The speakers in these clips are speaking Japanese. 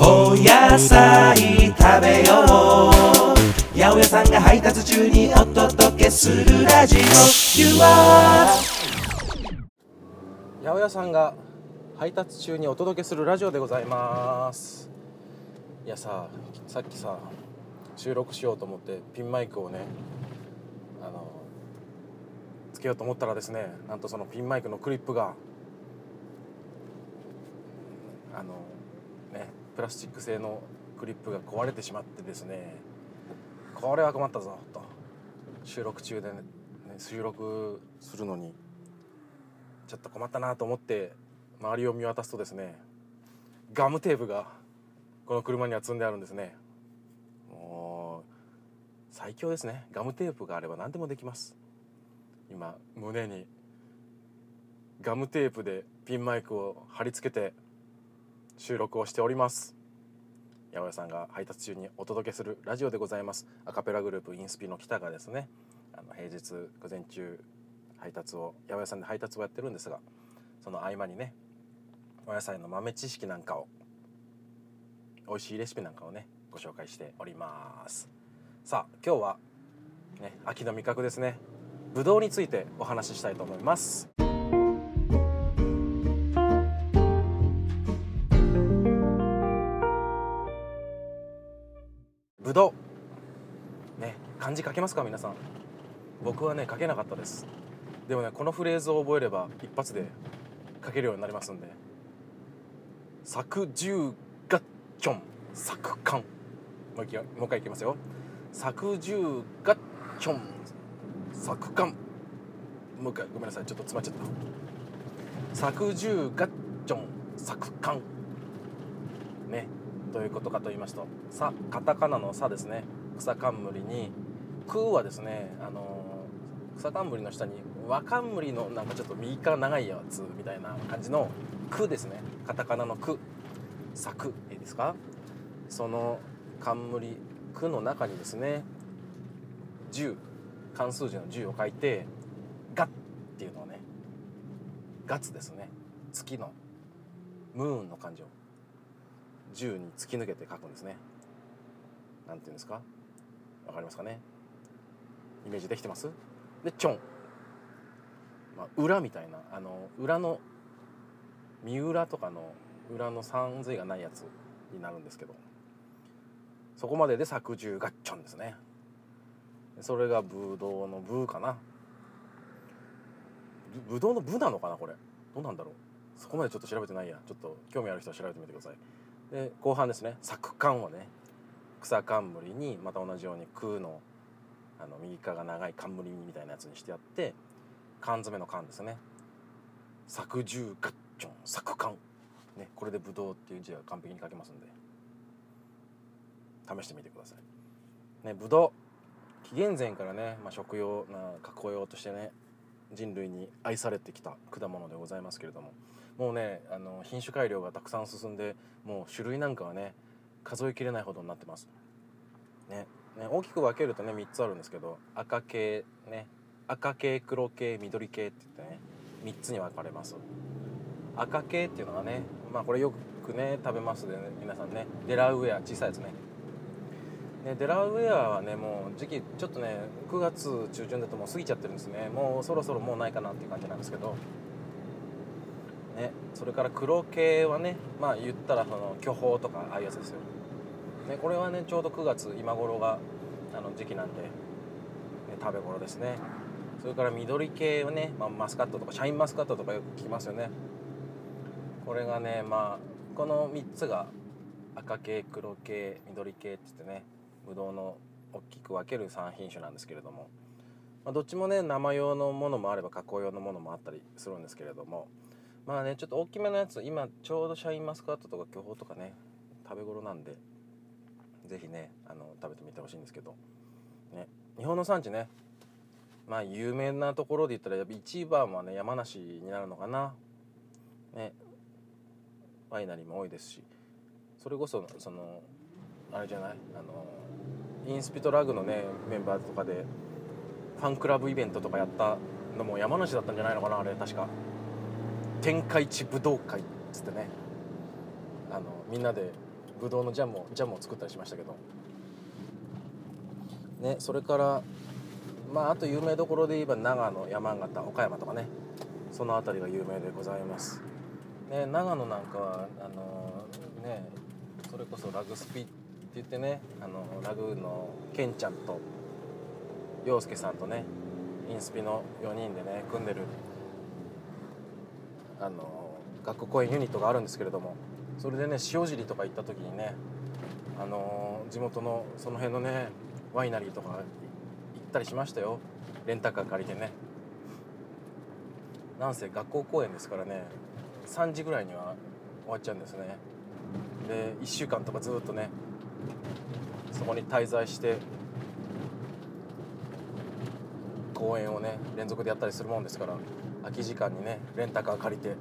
お野菜食べよう。八百屋さんが配達中にお届けするラジオ。You are 八百屋さんが配達中にお届けするラジオでございます。いやささっきさ収録しようと思ってピンマイクをねあのつけようと思ったらですねなんとそのピンマイクのクリップがあのプラスチック製のクリップが壊れてしまってですねこれは困ったぞと。収録中でねね収録するのにちょっと困ったなと思って周りを見渡すとですねガムテープがこの車には積んであるんですね。もう最強ですね。ガムテープがあれば何でもできます。今胸にガムテープでピンマイクを貼り付けて収録をしております。八百屋さんが配達中にお届けするラジオでございます。アカペラグループインスピの北がですね。あの平日午前中配達を八百屋さんで配達をやってるんですがその合間にねお野菜の豆知識なんかを美味しいレシピなんかをねご紹介しております。さあ今日はね秋の味覚ですね。ぶどうについてお話ししたいと思います。ぶどうね漢字書けますか皆さん。僕はね書けなかったです。でもねこのフレーズを覚えれば一発で書けるようになりますんで「作十ガッチョン作缶」もう一回もう一回いきますよ「作十ガッチョン作缶」もう一回ごめんなさい。ちょっと詰まっちゃった「作十ガッチョン作缶」ねどういうことかと言いますと「さ」カタカナの「さ」ですね。草冠に「く」はですねあの草冠の下に若冠のなんかちょっと右から長いやつみたいな感じの「く」ですね。カタカナの「く」「咲く」いいですか？その冠「く」の中にですね10漢数字の10を書いて「ガッ」っていうのをね「ガツ」ですね。月のムーンの漢字を。10に突き抜けて書くんですね。なんていうんですか？わかりますかね？イメージできてます？でチョン、まあ、裏みたいな。あの裏の三浦とかの裏の三髄がないやつになるんですけど。そこまでで作十ガッチョンですね。それがブドウのブかな。ブドウのブなのかなこれ。どうなんだろう。そこまでちょっと調べてないや。ちょっと興味ある人は調べてみてください。で後半ですね。作冠はね草冠にまた同じように空のあの右側が長い冠みたいなやつにしてあって缶詰の缶ですね。作十ガッチョン作缶。ねこれでブドウっていう字が完璧に書けますんで。試してみてください。ねブドウ。紀元前からね、まあ、食用な加工用としてね人類に愛されてきた果物でございますけれども。もうねあの品種改良がたくさん進んでもう種類なんかはね数えきれないほどになってます。ねね大きく分けるとね3つあるんですけど赤系ね赤系黒系緑系って言ってね3つに分かれます。赤系っていうのはねまあこれよくね食べますで、ね、皆さんね。デラウェア小さいやつね。ねデラウェアはねもう時期ちょっとね9月中旬だともう過ぎちゃってるんですね。もうそろそろもうないかなっていう感じなんですけど、それから黒系はねまあ言ったらその巨峰とかああいうやつですよ、ね、これはねちょうど9月今頃があの時期なんで、ね、食べ頃ですね。それから緑系はね、まあ、マスカットとかシャインマスカットとかよく聞きますよね。これがねまあこの3つが赤系黒系緑系って言ってねぶどうの大きく分ける3品種なんですけれども、まあ、どっちもね生用のものもあれば加工用のものもあったりするんですけれどもまあねちょっと大きめのやつ今ちょうどシャインマスカットとか巨峰とかね食べ頃なんで是非ねあの食べてみてほしいんですけど、ね、日本の産地ね。まあ有名なところで言ったらやっぱ一番はね山梨になるのかな。ねワイナリーも多いですし。それこそそのあれじゃないあのインスピトラグのねメンバーとかでファンクラブイベントとかやったのも山梨だったんじゃないのかなあれ確か。天下一武道会っつってね。あのみんなでぶどうのジャムをジャムを作ったりしましたけど。ねそれからまああと有名どころで言えば長野山形岡山とかね。その辺りが有名でございます。ね長野なんかはあのねそれこそラグスピって言ってねあのラグのケンちゃんと陽介さんとねインスピの4人でね組んでるあの学校公演ユニットがあるんですけれどもそれでね塩尻とか行った時にねあの地元のその辺のねワイナリーとか行ったりしましたよ。レンタカー借りてね。なんせ学校公演ですからね3時ぐらいには終わっちゃうんですね。で1週間とかずっとねそこに滞在して公演をね連続でやったりするもんですから。空き時間にねレンタカー借りて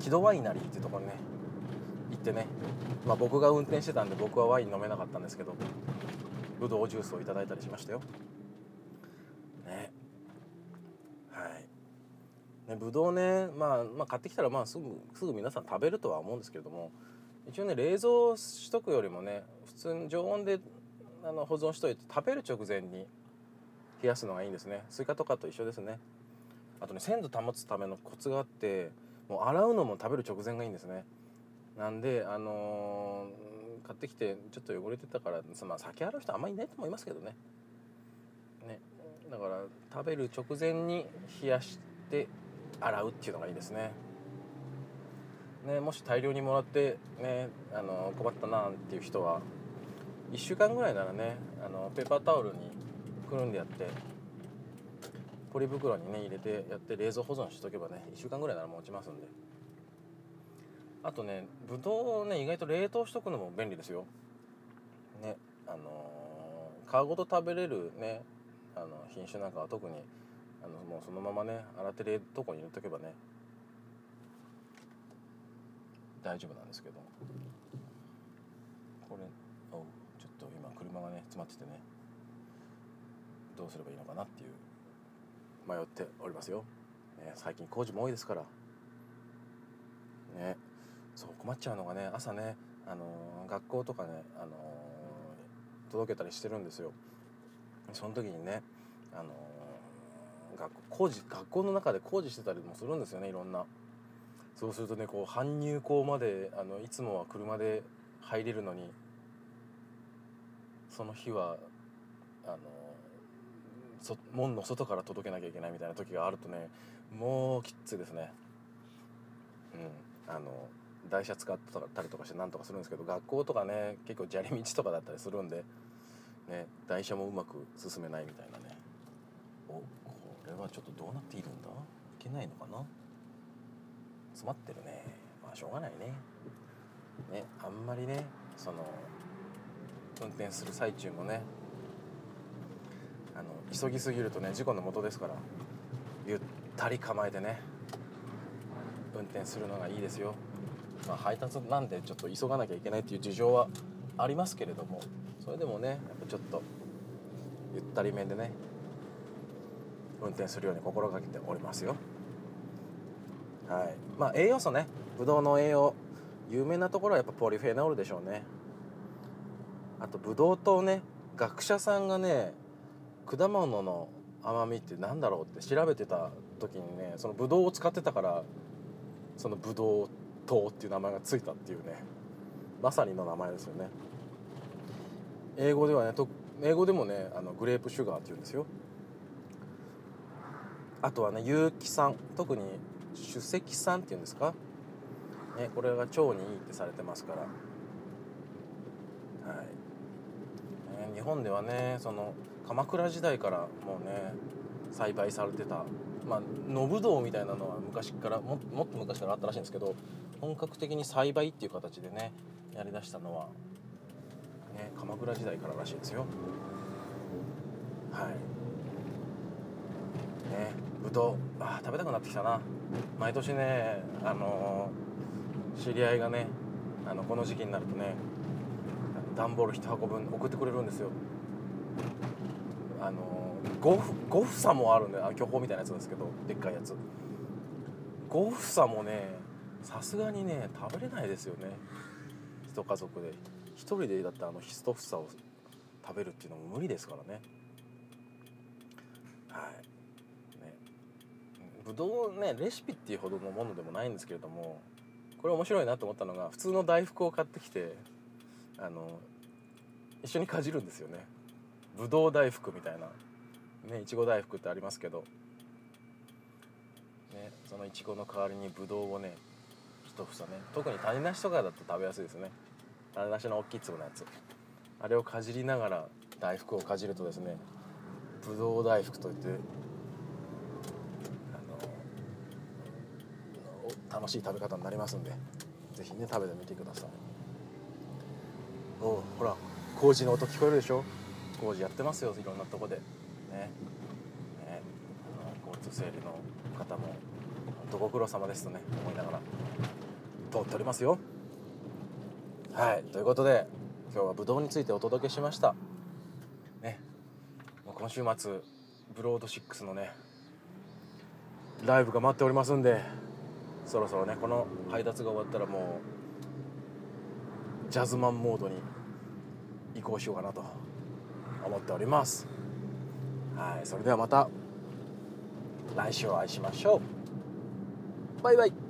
木戸ワイナリーっていうとこにね行ってねまあ僕が運転してたんで僕はワイン飲めなかったんですけどブドウジュースをいただいたりしましたよ。ね。はい。ねぶどうね、まあ、まあ買ってきたらまあすぐすぐ皆さん食べるとは思うんですけれども一応ね冷蔵しとくよりもね普通に常温であの保存しといて食べる直前に冷やすのがいいんですね。スイカとかと一緒ですね。あとね鮮度保つためのコツがあってもう洗うのも食べる直前がいいんですね。なんであのー買ってきてちょっと汚れてたから、まあ、先洗う人あんまりいないと思いますけどね。ね。だから食べる直前に冷やして洗うっていうのがいいですね。ねもし大量にもらってねあの困ったなっていう人は1週間ぐらいならねあのペーパータオルにくるんでやってポリ袋にね入れてやって冷蔵保存しとけばね1週間ぐらいなら持ちますんで。あとねぶどうをね意外と冷凍しとくのも便利ですよ。ねあのー皮ごと食べれるねあの品種なんかは特にあのもうそのままね洗って冷凍庫に入れとけばね大丈夫なんですけど。これおちょっと今車がね詰まっててねどうすればいいのかなっていう。迷っておりますよ、ね、最近工事も多いですから。ねそう困っちゃうのがね朝ね、あのー学校とかね、あのー届けたりしてるんですよ。その時にね、あのー学校工事学校の中で工事してたりもするんですよねいろんな。そうするとねこう搬入口まであのいつもは車で入れるのにその日はあの門の外から届けなきゃいけないみたいな時があるとねもうきっついですね。うん。あの台車使ったりとかしてなんとかするんですけど学校とかね結構砂利道とかだったりするんでね台車もうまく進めないみたいなね。おこれはちょっとどうなっているんだ？いけないのかな？詰まってるね。まあしょうがないね。ねあんまりねその運転する最中もねあの急ぎすぎるとね事故の元ですから。ゆったり構えてね。運転するのがいいですよ。まあ配達なんでちょっと急がなきゃいけないっていう事情はありますけれども。それでもねやっぱちょっとゆったりめでね運転するように心がけておりますよ。はい。まあ栄養素ね。ブドウの栄養有名なところはやっぱポリフェノールでしょうね。あとブドウ糖ね。学者さんがね果物の甘みって何だろうって調べてた時にねそのブドウを使ってたからそのブドウ糖っていう名前がついたっていうねまさにの名前ですよね。英語ではねと英語でもねあのグレープシュガーっていうんですよ。あとはね有機酸特に主石酸っていうんですか、ね、これが腸にいいってされてますから。はい、ね、日本ではねその鎌倉時代からもうね栽培されてたまあ野ぶどうみたいなのは昔からももっと昔からあったらしいんですけど本格的に栽培っていう形でねやりだしたのは、ね、鎌倉時代かららしいですよ。はい。ねぶどうあ食べたくなってきたな。毎年ねあのー知り合いがねあのこの時期になるとね段ボール1箱分送ってくれるんですよ。あの5房5房もあるんであ巨峰みたいなやつですけどでっかいやつ。5房もねさすがにね食べれないですよね。一家族で。一人でだってあのヒストフサを食べるっていうのも無理ですからね。はい。ね。ぶどうねレシピっていうほどのものでもないんですけれどもこれ面白いなと思ったのが普通の大福を買ってきてあの一緒にかじるんですよね。ぶどう大福みたいなねいちご大福ってありますけどねそのいちごの代わりにぶどうをね一房ね特に種なしとかだと食べやすいですね。種なしの大きい粒のやつ。あれをかじりながら大福をかじるとですねぶどう大福といってあの楽しい食べ方になりますんで是非ね食べてみてください。おほら工事の音聞こえるでしょ？工事やってますよいろんなとこで。ね。ね。交通整理の方もご苦労様ですとね思いながら通っておりますよ。はい。ということで今日はブドウについてお届けしました。ね。もう今週末ブロード6のねライブが待っておりますんでそろそろねこの配達が終わったらもうジャズマンモードに移行しようかなと。思っております。はいそれではまた来週お会いしましょう。バイバイ。